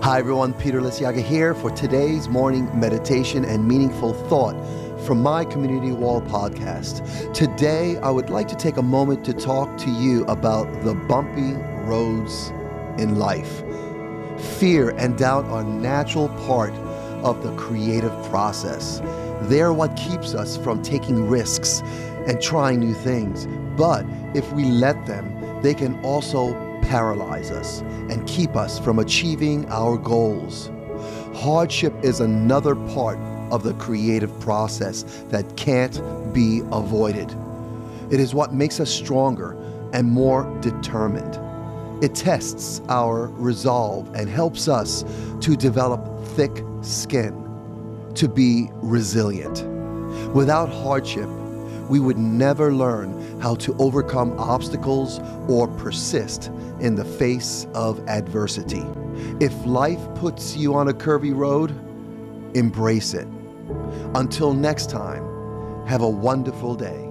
Hi, everyone. Peter Liciaga here for today's morning meditation and meaningful thought from my Community Wall podcast. Today, I would like to take a moment to talk to you about the bumpy roads in life. Fear and doubt are natural part of the creative process. They're what keeps us from taking risks and trying new things. But if we let them, they can also paralyze us and keep us from achieving our goals. Hardship is another part of the creative process that can't be avoided. It is what makes us stronger and more determined. It tests our resolve and helps us to develop thick skin, to be resilient. Without hardship, we would never learn how to overcome obstacles or persist in the face of adversity. If life puts you on a curvy road, embrace it. Until next time, have a wonderful day.